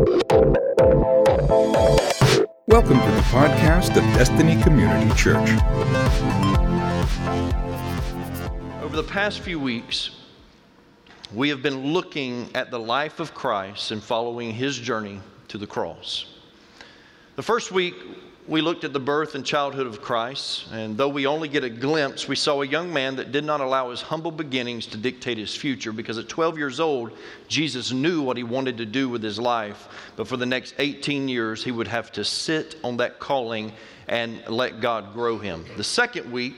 Welcome to the podcast of Destiny Community Church. Over the past few weeks, we have been looking at the life of Christ and following his journey to the cross. The first week, we looked at the birth and childhood of Christ, and though we only get a glimpse, we saw a young man that did not allow his humble beginnings to dictate his future because at 12 years old, Jesus knew what he wanted to do with his life, but for the next 18 years, he would have to sit on that calling and let God grow him. The second week,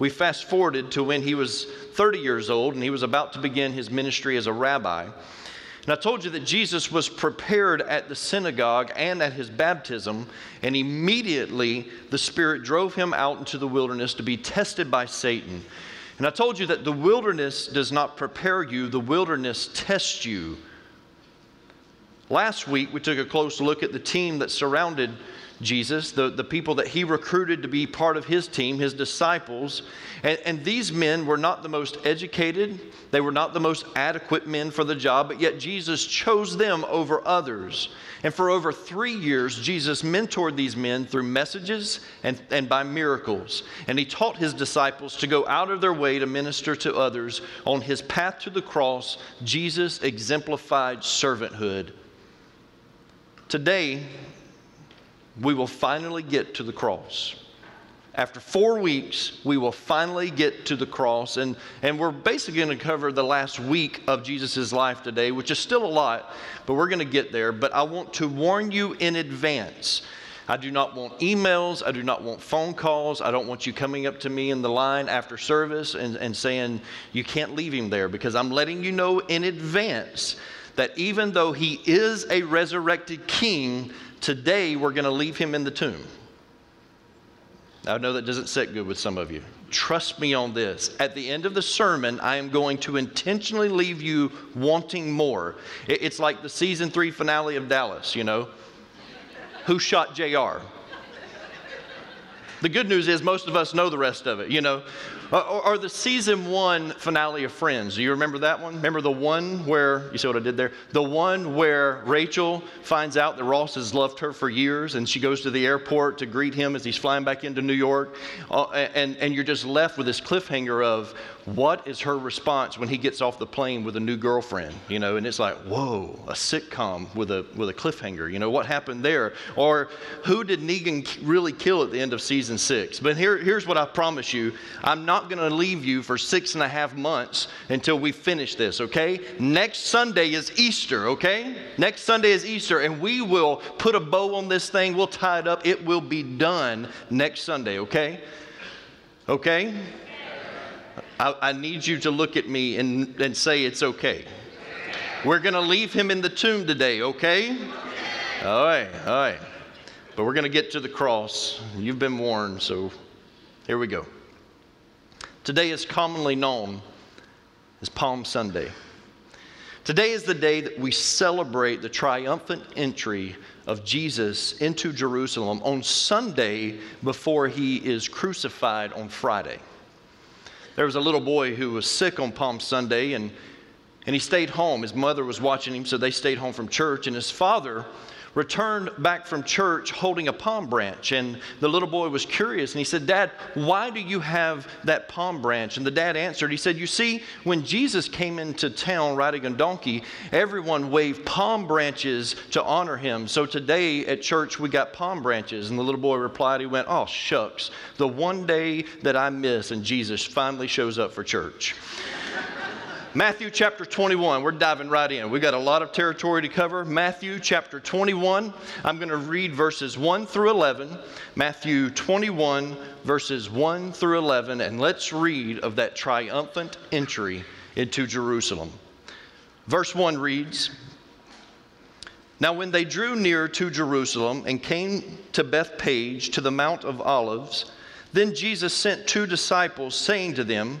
we fast forwarded to when he was 30 years old and he was about to begin his ministry as a rabbi. And I told you that Jesus was prepared at the synagogue and at his baptism, and immediately the Spirit drove him out into the wilderness to be tested by Satan. And I told you that the wilderness does not prepare you, the wilderness tests you. Last week, we took a close look at the team that surrounded Jesus, the, the people that he recruited to be part of his team, his disciples. And, and these men were not the most educated, they were not the most adequate men for the job, but yet Jesus chose them over others. And for over three years, Jesus mentored these men through messages and, and by miracles. And he taught his disciples to go out of their way to minister to others. On his path to the cross, Jesus exemplified servanthood. Today, we will finally get to the cross. After four weeks, we will finally get to the cross. And, and we're basically going to cover the last week of Jesus' life today, which is still a lot, but we're going to get there. But I want to warn you in advance. I do not want emails. I do not want phone calls. I don't want you coming up to me in the line after service and, and saying, you can't leave him there, because I'm letting you know in advance that even though he is a resurrected king, Today, we're going to leave him in the tomb. I know that doesn't sit good with some of you. Trust me on this. At the end of the sermon, I am going to intentionally leave you wanting more. It's like the season three finale of Dallas, you know. Who shot JR? The good news is most of us know the rest of it, you know. Or, or, the season one finale of Friends. Do you remember that one? Remember the one where, you see what I did there? The one where Rachel finds out that Ross has loved her for years and she goes to the airport to greet him as he's flying back into New York. Uh, and, and you're just left with this cliffhanger of what is her response when he gets off the plane with a new girlfriend? You know, and it's like, whoa, a sitcom with a, with a cliffhanger. You know, what happened there? Or who did Negan really kill at the end of season six? But here, here's what I promise you I'm not not going to leave you for six and a half months until we finish this, okay? Next Sunday is Easter, okay? Next Sunday is Easter, and we will put a bow on this thing. We'll tie it up. It will be done next Sunday, okay? Okay? I, I need you to look at me and, and say it's okay. We're going to leave him in the tomb today, okay? All right, all right. But we're going to get to the cross. You've been warned, so here we go. Today is commonly known as Palm Sunday. Today is the day that we celebrate the triumphant entry of Jesus into Jerusalem on Sunday before he is crucified on Friday. There was a little boy who was sick on Palm Sunday and, and he stayed home. His mother was watching him, so they stayed home from church. And his father returned back from church holding a palm branch. And the little boy was curious and he said, Dad, why do you have that palm branch? And the dad answered, He said, You see, when Jesus came into town riding a donkey, everyone waved palm branches to honor him. So today at church, we got palm branches. And the little boy replied, He went, Oh, shucks, the one day that I miss, and Jesus finally shows up for church. Matthew chapter 21, we're diving right in. We've got a lot of territory to cover. Matthew chapter 21, I'm going to read verses 1 through 11. Matthew 21, verses 1 through 11, and let's read of that triumphant entry into Jerusalem. Verse 1 reads Now, when they drew near to Jerusalem and came to Bethphage to the Mount of Olives, then Jesus sent two disciples, saying to them,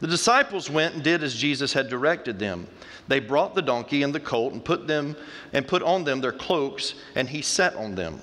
The disciples went and did as Jesus had directed them. They brought the donkey and the colt and put them and put on them their cloaks, and he sat on them.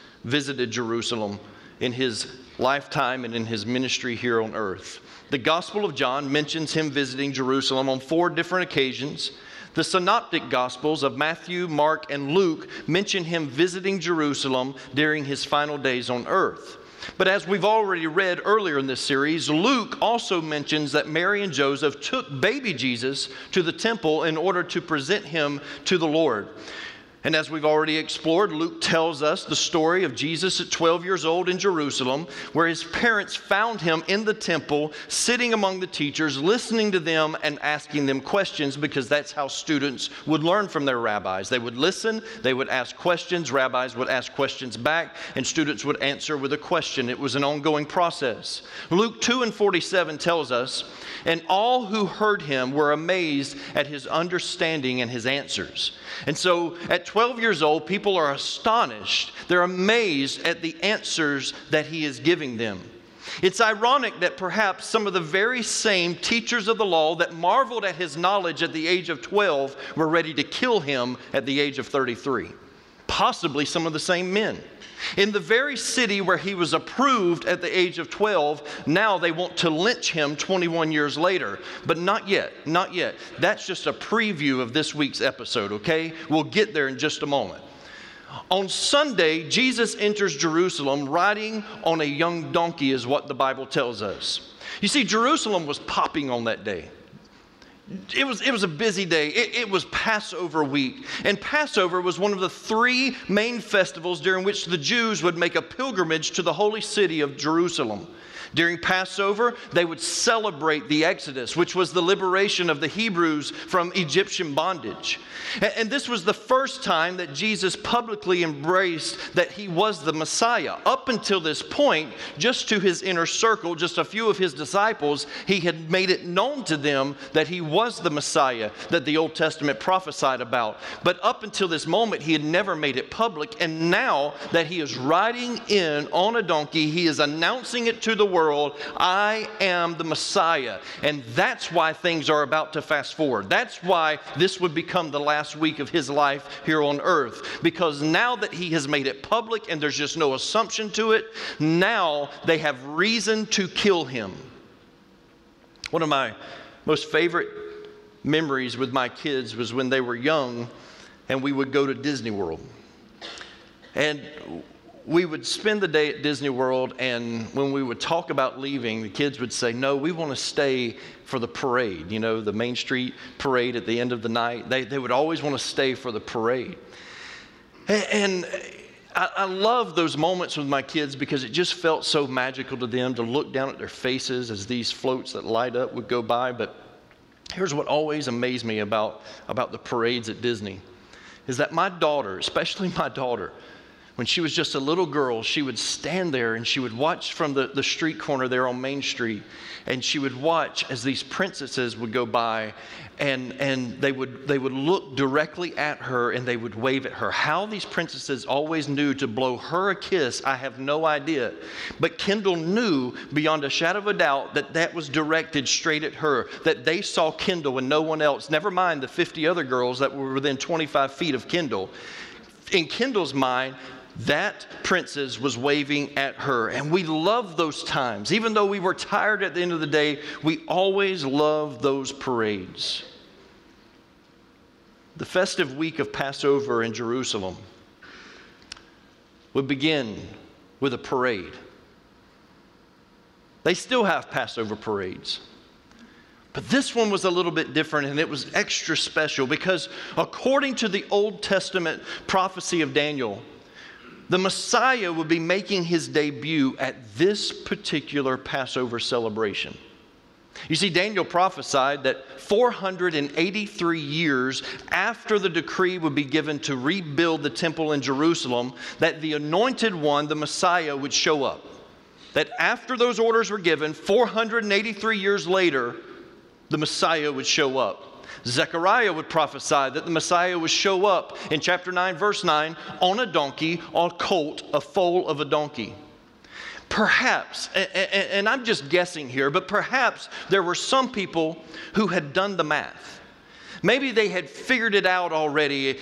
visited Jerusalem in his lifetime and in his ministry here on earth. The Gospel of John mentions him visiting Jerusalem on four different occasions. The synoptic Gospels of Matthew, Mark, and Luke mention him visiting Jerusalem during his final days on earth. But as we've already read earlier in this series, Luke also mentions that Mary and Joseph took baby Jesus to the temple in order to present him to the Lord. And as we've already explored, Luke tells us the story of Jesus at 12 years old in Jerusalem, where his parents found him in the temple, sitting among the teachers, listening to them and asking them questions, because that's how students would learn from their rabbis. They would listen, they would ask questions, rabbis would ask questions back, and students would answer with a question. It was an ongoing process. Luke 2 and 47 tells us, and all who heard him were amazed at his understanding and his answers. And so at 12 years old, people are astonished. They're amazed at the answers that he is giving them. It's ironic that perhaps some of the very same teachers of the law that marveled at his knowledge at the age of 12 were ready to kill him at the age of 33. Possibly some of the same men. In the very city where he was approved at the age of 12, now they want to lynch him 21 years later. But not yet, not yet. That's just a preview of this week's episode, okay? We'll get there in just a moment. On Sunday, Jesus enters Jerusalem riding on a young donkey, is what the Bible tells us. You see, Jerusalem was popping on that day it was, it was a busy day. It, it, was Passover week. And Passover was one of the three main festivals during which the Jews would make a pilgrimage to the holy city of Jerusalem. During Passover, they would celebrate the Exodus, which was the liberation of the Hebrews from Egyptian bondage. And this was the first time that Jesus publicly embraced that he was the Messiah. Up until this point, just to his inner circle, just a few of his disciples, he had made it known to them that he was the Messiah that the Old Testament prophesied about. But up until this moment, he had never made it public. And now that he is riding in on a donkey, he is announcing it to the world world, I am the Messiah. And that's why things are about to fast forward. That's why this would become the last week of his life here on earth. Because now that he has made it public and there's just no assumption to it, now they have reason to kill him. One of my most favorite memories with my kids was when they were young and we would go to Disney World. And we would spend the day at Disney World, and when we would talk about leaving, the kids would say, No, we want to stay for the parade, you know, the Main Street parade at the end of the night. They, they would always want to stay for the parade. And, I, I love those moments with my kids because it just felt so magical to them to look down at their faces as these floats that light up would go by. But here's what always amazed me about, about the parades at Disney is that my daughter, especially my daughter, when she was just a little girl, she would stand there and she would watch from the, the street corner there on Main Street. And she would watch as these princesses would go by and, and they, would, they would look directly at her and they would wave at her. How these princesses always knew to blow her a kiss, I have no idea. But Kendall knew beyond a shadow of a doubt that that was directed straight at her, that they saw Kendall and no one else, never mind the 50 other girls that were within 25 feet of Kendall. In Kendall's mind, that princess was waving at her. And we love those times. Even though we were tired at the end of the day, we always love those parades. The festive week of Passover in Jerusalem would begin with a parade. They still have Passover parades. But this one was a little bit different and it was extra special because, according to the Old Testament prophecy of Daniel, the Messiah would be making his debut at this particular Passover celebration. You see, Daniel prophesied that 483 years after the decree would be given to rebuild the temple in Jerusalem, that the anointed one, the Messiah, would show up. That after those orders were given, 483 years later, the Messiah would show up. Zechariah would prophesy that the Messiah would show up in chapter 9, verse 9, on a donkey, on a colt, a foal of a donkey. Perhaps, and I'm just guessing here, but perhaps there were some people who had done the math Maybe they had figured it out already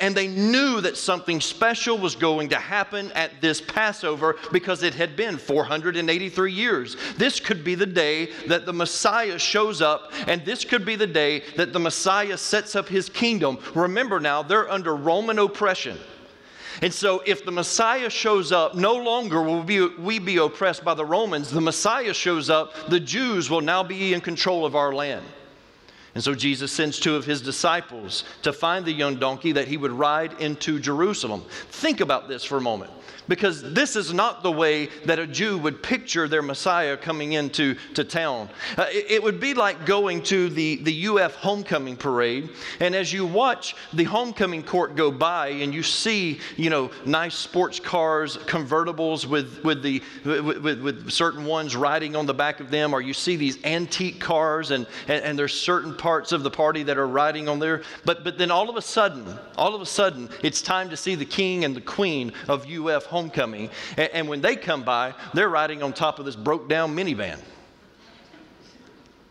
and they knew that something special was going to happen at this Passover because it had been 483 years. This could be the day that the Messiah shows up, and this could be the day that the Messiah sets up his kingdom. Remember now, they're under Roman oppression. And so, if the Messiah shows up, no longer will we, we be oppressed by the Romans. The Messiah shows up, the Jews will now be in control of our land. And so Jesus sends two of his disciples to find the young donkey that he would ride into Jerusalem. Think about this for a moment because this is not the way that a Jew would picture their Messiah coming into to town. Uh, it, it, would be like going to the, the UF homecoming parade, and as you watch the homecoming court go by and you see, you know, nice sports cars, convertibles with, with, the, with, with, with certain ones riding on the back of them, or you see these antique cars and, and, and there's certain parts of the party that are riding on there. But, but then all of a sudden, all of a sudden, it's time to see the king and the queen of UF homecoming. And, and when they come by, they're riding on top of this broke down minivan.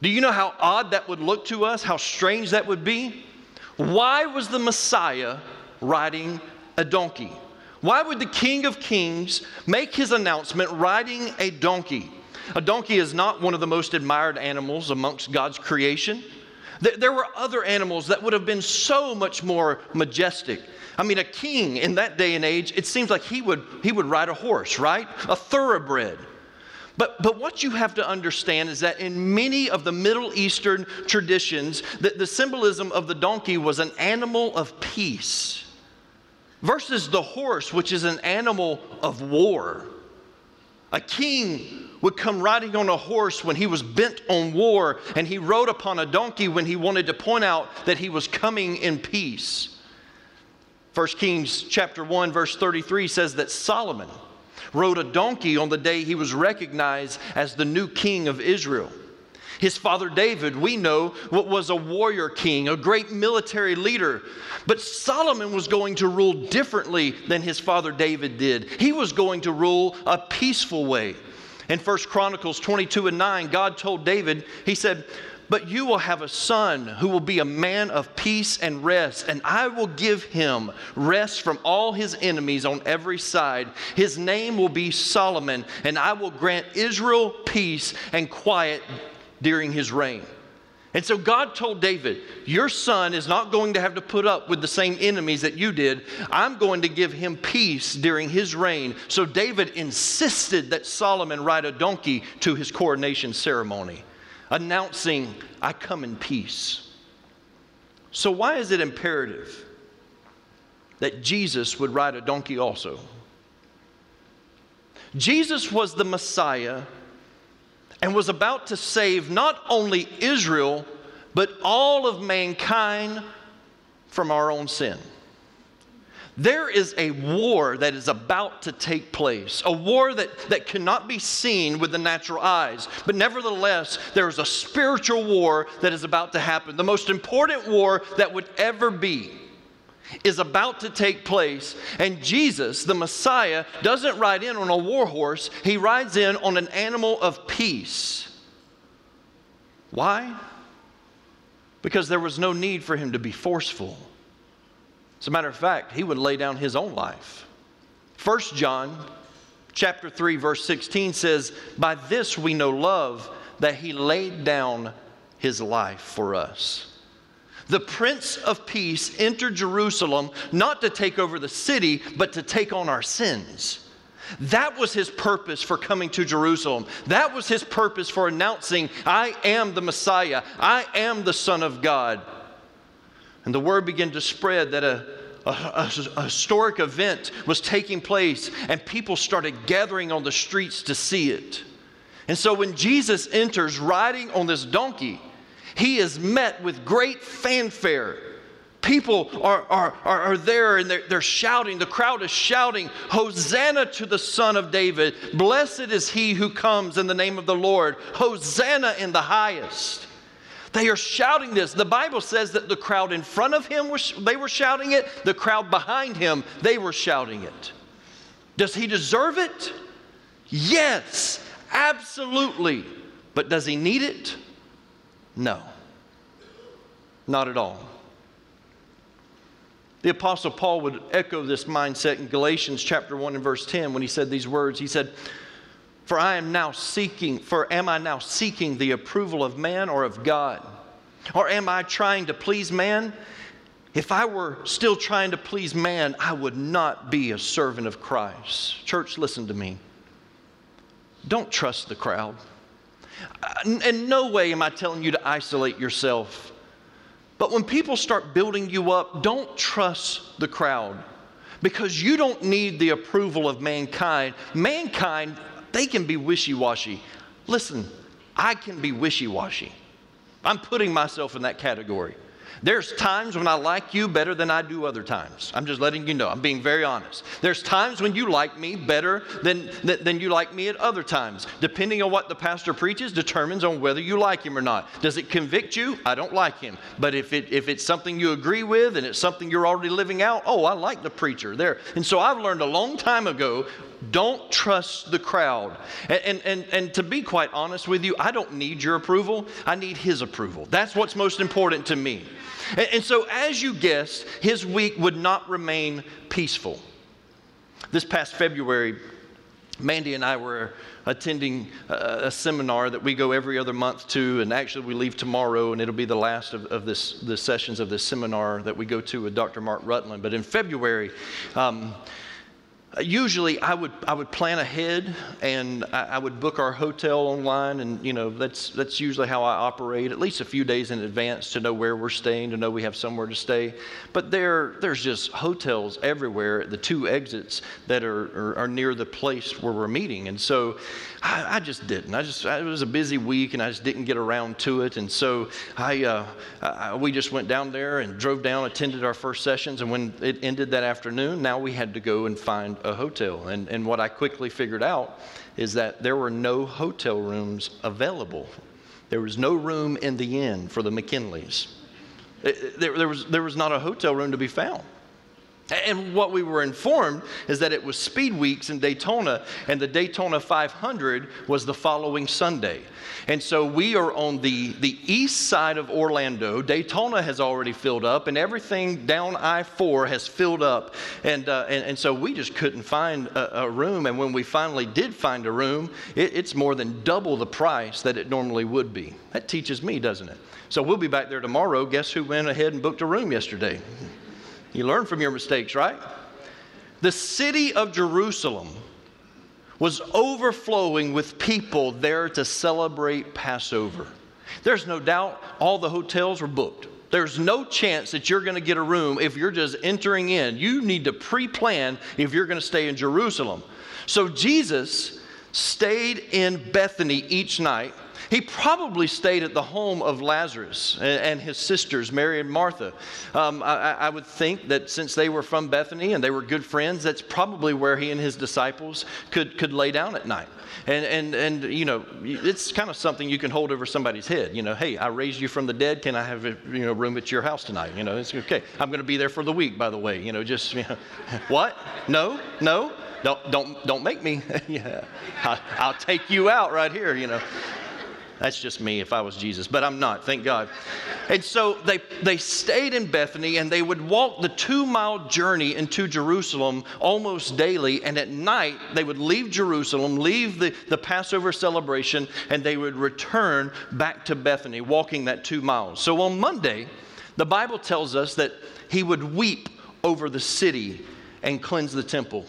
Do you know how odd that would look to us? How strange that would be? Why was the Messiah riding a donkey? Why would the King of Kings make his announcement riding a donkey? A donkey is not one of the most admired animals amongst God's creation. There were other animals that would have been so much more majestic. I mean, a king in that day and age, it seems like he would, he would ride a horse, right? A thoroughbred. But, but what you have to understand is that in many of the Middle Eastern traditions, the, the symbolism of the donkey was an animal of peace versus the horse, which is an animal of war. A king would come riding on a horse when he was bent on war, and he rode upon a donkey when he wanted to point out that he was coming in peace. 1 Kings chapter 1 verse 33 says that Solomon rode a donkey on the day he was recognized as the new king of Israel. His father David, we know, was a warrior king, a great military leader. But Solomon was going to rule differently than his father David did. He was going to rule a peaceful way. In 1 Chronicles 22 and 9, God told David, He said, but you will have a son who will be a man of peace and rest, and I will give him rest from all his enemies on every side. His name will be Solomon, and I will grant Israel peace and quiet during his reign. And so God told David, Your son is not going to have to put up with the same enemies that you did. I'm going to give him peace during his reign. So David insisted that Solomon ride a donkey to his coronation ceremony, announcing, I come in peace. So, why is it imperative that Jesus would ride a donkey also? Jesus was the Messiah and was about to save not only Israel, but all of mankind from our own sin. There is a war that is about to take place, a war that, that cannot be seen with the natural eyes. But nevertheless, there is a spiritual war that is about to happen, the most important war that would ever be is about to take place, and Jesus, the Messiah, doesn't ride in on a war horse, he rides in on an animal of peace. Why? Because there was no need for him to be forceful. As a matter of fact, he would lay down his own life. 1 John chapter 3 verse 16 says, "By this we know love that he laid down his life for us." The Prince of Peace entered Jerusalem not to take over the city, but to take on our sins. That was his purpose for coming to Jerusalem. That was his purpose for announcing, I am the Messiah, I am the Son of God. And the word began to spread that a, a, a, historic event was taking place, and people started gathering on the streets to see it. And so when Jesus enters riding on this donkey, he is met with great fanfare. People are, are, are, are there and they're, they're shouting. The crowd is shouting, Hosanna to the Son of David. Blessed is he who comes in the name of the Lord. Hosanna in the highest. They are shouting this. The Bible says that the crowd in front of him, was, they were shouting it. The crowd behind him, they were shouting it. Does he deserve it? Yes, absolutely. But does he need it? No, not at all. The Apostle Paul would echo this mindset in Galatians chapter 1 and verse 10 when he said these words. He said, For I am now seeking, for am I now seeking the approval of man or of God? Or am I trying to please man? If I were still trying to please man, I would not be a servant of Christ. Church, listen to me. Don't trust the crowd. Uh, in no way am I telling you to isolate yourself. But when people start building you up, don't trust the crowd because you don't need the approval of mankind. Mankind, they can be wishy washy. Listen, I can be wishy washy. I'm putting myself in that category. There's times when I like you better than I do other times. I'm just letting you know. I'm being very honest. There's times when you like me better than, than you like me at other times. Depending on what the pastor preaches determines on whether you like him or not. Does it convict you? I don't like him. But if, it, if it's something you agree with and it's something you're already living out, oh, I like the preacher there. And so I've learned a long time ago don't trust the crowd. And, and, and, to be quite honest with you, I don't need your approval. I need his approval. That's what's most important to me. And, and so, as you guessed, his week would not remain peaceful. This past February, Mandy and I were attending a, a, seminar that we go every other month to, and actually we leave tomorrow, and it'll be the last of, of this, the sessions of this seminar that we go to with Dr. Mark Rutland. But in February, um, Usually, I would I would plan ahead, and I, I, would book our hotel online, and you know that's that's usually how I operate. At least a few days in advance to know where we're staying, to know we have somewhere to stay. But there there's just hotels everywhere at the two exits that are are, are near the place where we're meeting, and so I, I, just didn't. I just it was a busy week, and I just didn't get around to it, and so I, uh, I we just went down there and drove down, attended our first sessions, and when it ended that afternoon, now we had to go and find a hotel. And, and what I quickly figured out is that there were no hotel rooms available. There was no room in the inn for the McKinleys. It, there, there, was, there was not a hotel room to be found. And what we were informed is that it was Speed Weeks in Daytona, and the Daytona 500 was the following Sunday. And so we are on the, the east side of Orlando. Daytona has already filled up, and everything down I 4 has filled up. And, uh, and, and, so we just couldn't find a, a, room. And when we finally did find a room, it, it's more than double the price that it normally would be. That teaches me, doesn't it? So we'll be back there tomorrow. Guess who went ahead and booked a room yesterday? You learn from your mistakes, right? The city of Jerusalem was overflowing with people there to celebrate Passover. There's no doubt all the hotels were booked. There's no chance that you're going to get a room if you're just entering in. You need to pre plan if you're going to stay in Jerusalem. So Jesus stayed in Bethany each night he probably stayed at the home of Lazarus and his sisters, Mary and Martha. Um, I, I, would think that since they were from Bethany and they were good friends, that's probably where he and his disciples could, could lay down at night. And, and, and, you know, it's kind of something you can hold over somebody's head. You know, hey, I raised you from the dead. Can I have a you know, room at your house tonight? You know, it's okay. I'm going to be there for the week, by the way. You know, just, you know, what? No? No? Don't, don't, don't make me. yeah. I, I'll take you out right here, you know. That's just me if I was Jesus, but I'm not, thank God. And so they, they stayed in Bethany and they would walk the two mile journey into Jerusalem almost daily. And at night, they would leave Jerusalem, leave the, the Passover celebration, and they would return back to Bethany, walking that two miles. So on Monday, the Bible tells us that he would weep over the city and cleanse the temple.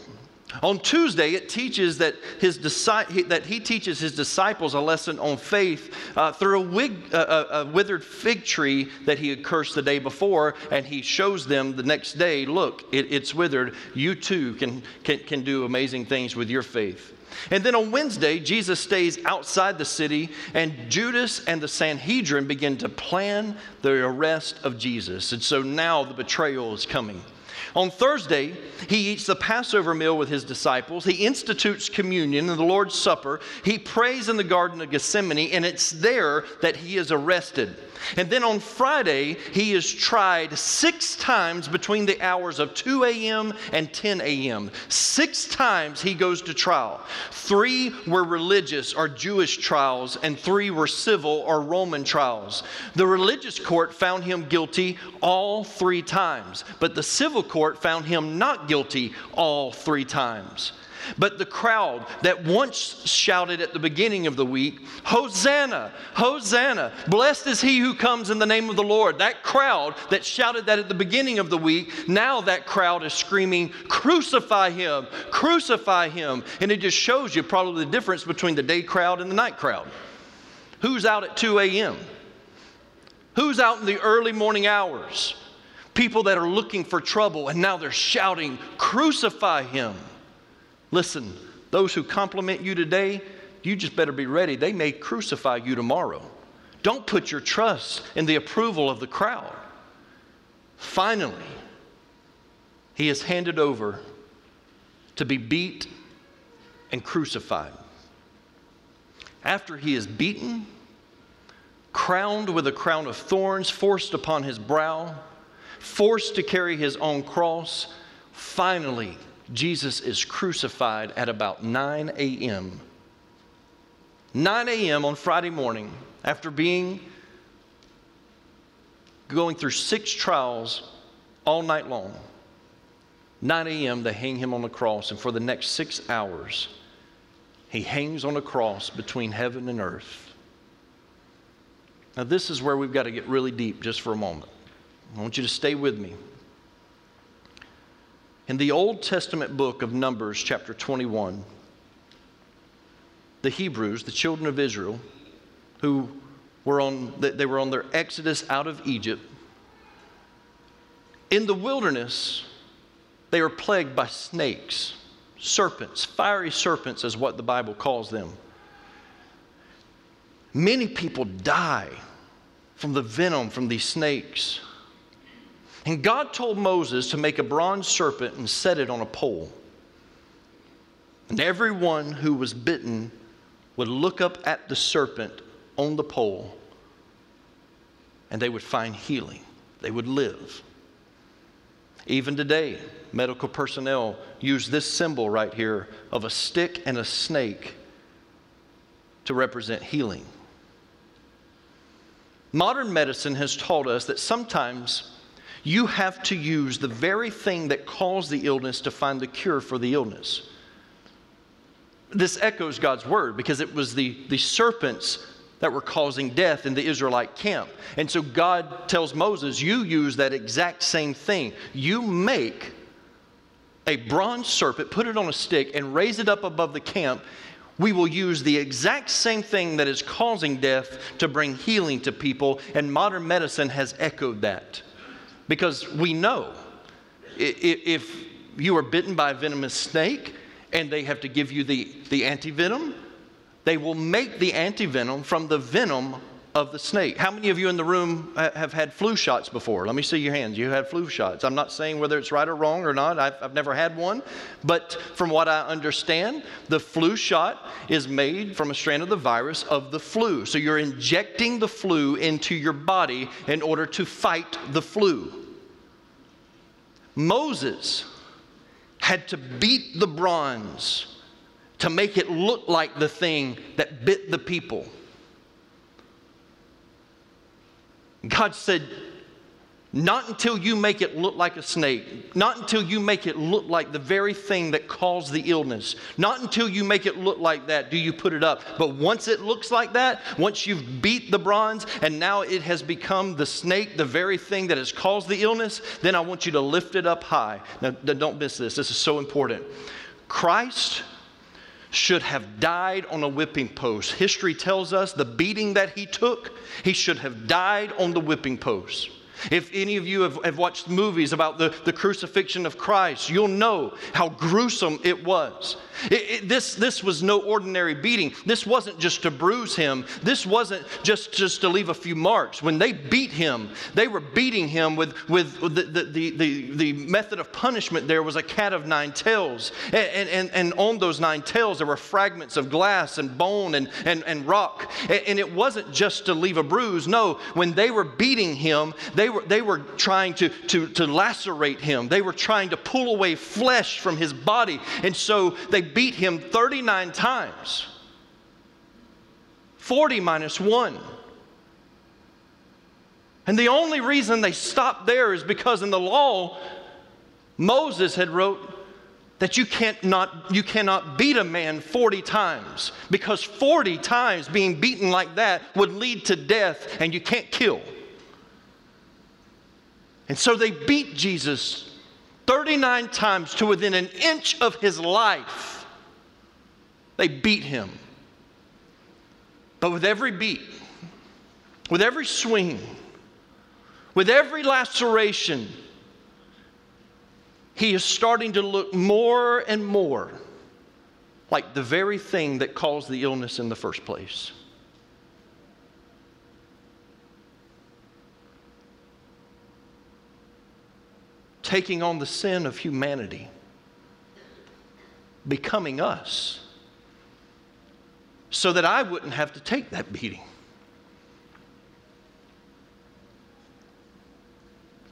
On Tuesday, it teaches that, his that he teaches his disciples a lesson on faith uh, through a, wig, uh, a, withered fig tree that he had cursed the day before, and he shows them the next day look, it, it's withered. You too can, can, can do amazing things with your faith. And then on Wednesday, Jesus stays outside the city, and Judas and the Sanhedrin begin to plan the arrest of Jesus. And so now the betrayal is coming. On Thursday, he eats the Passover meal with his disciples. He institutes communion and the Lord's Supper. He prays in the Garden of Gethsemane, and it's there that he is arrested. And then on Friday, he is tried six times between the hours of 2 a.m. and 10 a.m. Six times he goes to trial. Three were religious or Jewish trials, and three were civil or Roman trials. The religious court found him guilty all three times, but the civil court found him not guilty all three times. But the crowd that once shouted at the beginning of the week, Hosanna, Hosanna, blessed is he who comes in the name of the Lord. That crowd that shouted that at the beginning of the week, now that crowd is screaming, Crucify him, crucify him. And it just shows you probably the difference between the day crowd and the night crowd. Who's out at 2 a.m.? Who's out in the early morning hours? People that are looking for trouble and now they're shouting, Crucify him. Listen, those who compliment you today, you just better be ready. They may crucify you tomorrow. Don't put your trust in the approval of the crowd. Finally, he is handed over to be beat and crucified. After he is beaten, crowned with a crown of thorns forced upon his brow, forced to carry his own cross, finally, Jesus is crucified at about 9 a.m. 9 a.m. on Friday morning, after being going through six trials all night long, 9 a.m., they hang him on the cross, and for the next six hours, he hangs on a cross between heaven and earth. Now, this is where we've got to get really deep just for a moment. I want you to stay with me. In the Old Testament book of Numbers, chapter 21, the Hebrews, the children of Israel, who were on, they were on their exodus out of Egypt, in the wilderness, they were plagued by snakes, serpents, fiery serpents is what the Bible calls them. Many people die from the venom from these snakes. And God told Moses to make a bronze serpent and set it on a pole. And everyone who was bitten would look up at the serpent on the pole and they would find healing. They would live. Even today, medical personnel use this symbol right here of a stick and a snake to represent healing. Modern medicine has taught us that sometimes you have to use the very thing that caused the illness to find the cure for the illness. This echoes God's word because it was the, the serpents that were causing death in the Israelite camp. And so God tells Moses, You use that exact same thing. You make a bronze serpent, put it on a stick, and raise it up above the camp. We will use the exact same thing that is causing death to bring healing to people, and modern medicine has echoed that. Because we know if you are bitten by a venomous snake and they have to give you the, the antivenom, they will make the antivenom from the venom of the snake. How many of you in the room have had flu shots before? Let me see your hands. You had flu shots. I'm not saying whether it's right or wrong or not. I've, I've, never had one. But from what I understand, the flu shot is made from a strand of the virus of the flu. So you're injecting the flu into your body in order to fight the flu. Moses had to beat the bronze to make it look like the thing that bit the people. God said, not until you make it look like a snake. Not until you make it look like the very thing that caused the illness. Not until you make it look like that do you put it up. But once it looks like that, once you've beat the bronze and now it has become the snake, the very thing that has caused the illness, then I want you to lift it up high. Now, don't miss this. This is so important. Christ should have died on a whipping post. History tells us the beating that he took, he should have died on the whipping post. If any of you have, have watched movies about the, the crucifixion of Christ, you'll know how gruesome it was. It, it, this, this was no ordinary beating. This wasn't just to bruise him. This wasn't just, just to leave a few marks. When they beat him, they were beating him with, with the, the, the, the, method of punishment there was a cat of nine tails. And, and, and on those nine tails, there were fragments of glass and bone and, and, and rock. And, and it wasn't just to leave a bruise. No, when they were beating him, they were, they were trying to, to, to lacerate him. They were trying to pull away flesh from his body. And so they beat him 39 times. 40 minus 1. And the only reason they stopped there is because in the law, Moses had wrote that you, can't not, you cannot beat a man 40 times because 40 times being beaten like that would lead to death and you can't kill. And so they beat Jesus 39 times to within an inch of his life. They beat him. But with every beat, with every swing, with every laceration, he is starting to look more and more like the very thing that caused the illness in the first place. Taking on the sin of humanity, becoming us, so that I wouldn't have to take that beating.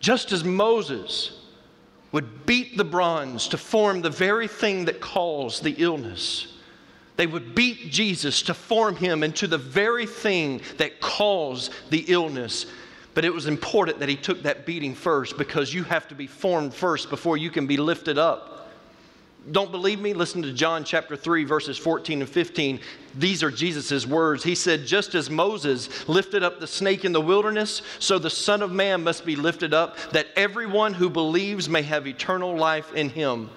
Just as Moses would beat the bronze to form the very thing that caused the illness, they would beat Jesus to form him into the very thing that caused the illness. But it was important that he took that beating first because you have to be formed first before you can be lifted up. Don't believe me? Listen to John chapter 3, verses 14 and 15. These are Jesus' words. He said, Just as Moses lifted up the snake in the wilderness, so the Son of Man must be lifted up, that everyone who believes may have eternal life in him.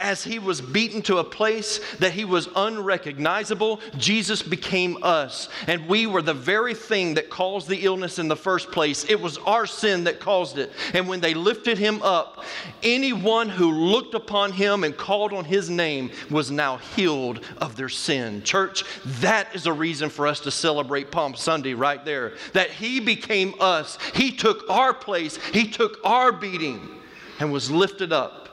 As he was beaten to a place that he was unrecognizable, Jesus became us. And we were the very thing that caused the illness in the first place. It was our sin that caused it. And when they lifted him up, anyone who looked upon him and called on his name was now healed of their sin. Church, that is a reason for us to celebrate Palm Sunday right there. That He became us, He took our place, He took our beating, and was lifted up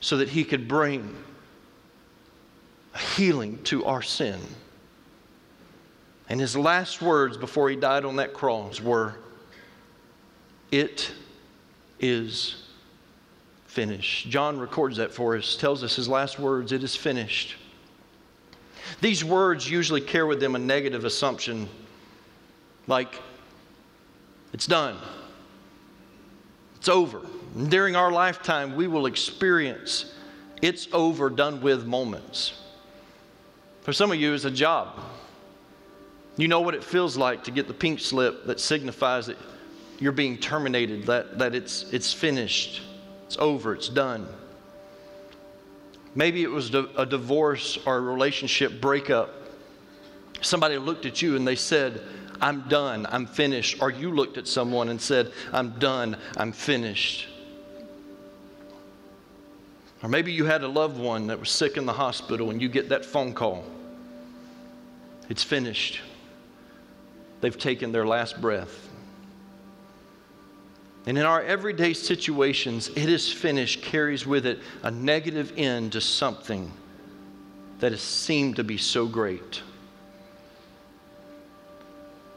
so that He could bring a healing to our sin. And His last words before He died on that cross were, It is finished. John records that for us, tells us his last words, It is finished. These words usually carry with them a negative assumption like, it's done, it's over. And during our lifetime, we will experience it's over, done with moments. For some of you, it's a job. You know what it feels like to get the pink slip that signifies that you're being terminated, that, that it's, it's finished, it's over, it's done. Maybe it was a divorce or a relationship breakup. Somebody looked at you and they said, I'm done, I'm finished. Or you looked at someone and said, I'm done, I'm finished. Or maybe you had a loved one that was sick in the hospital and you get that phone call. It's finished. They've taken their last breath. And in our everyday situations, it is finished carries with it a negative end to something that has seemed to be so great.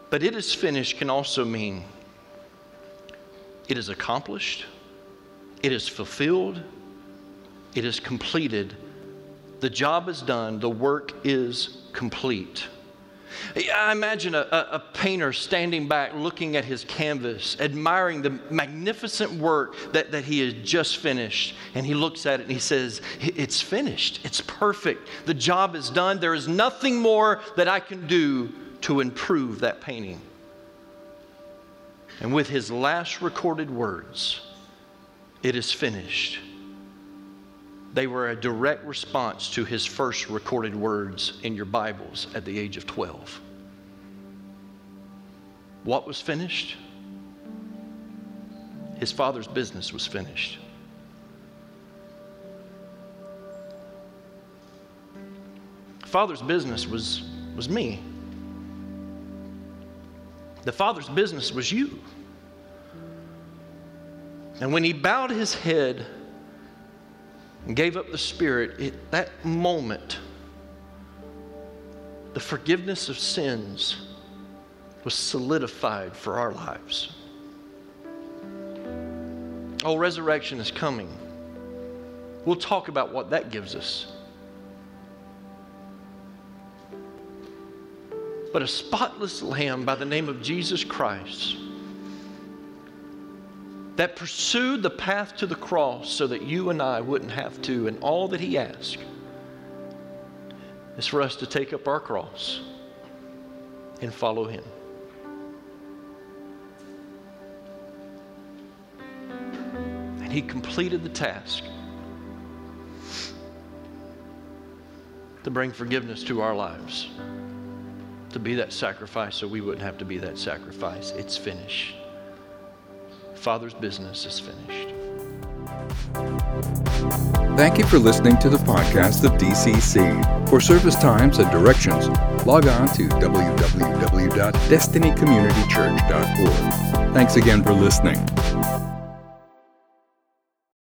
But it is finished can also mean it is accomplished, it is fulfilled, it is completed. The job is done, the work is complete. I imagine a, a, painter standing back looking at his canvas, admiring the magnificent work that, that he has just finished. And he looks at it and he says, It's finished. It's perfect. The job is done. There is nothing more that I can do to improve that painting. And with his last recorded words, it is finished. They were a direct response to his first recorded words in your Bibles at the age of 12. What was finished? His father's business was finished. Father's business was, was me. The Father's business was you. And when he bowed his head and gave up the Spirit, at that moment, the forgiveness of sins was solidified for our lives. Oh, resurrection is coming. We'll talk about what that gives us. But a spotless lamb by the name of Jesus Christ that pursued the path to the cross so that you and I wouldn't have to, and all that He asked is for us to take up our cross and follow Him. And He completed the task to bring forgiveness to our lives, to be that sacrifice so we wouldn't have to be that sacrifice. It's finished. Father's business is finished. Thank you for listening to the podcast of DCC. For service times and directions, log on to www.destinycommunitychurch.org. Thanks again for listening.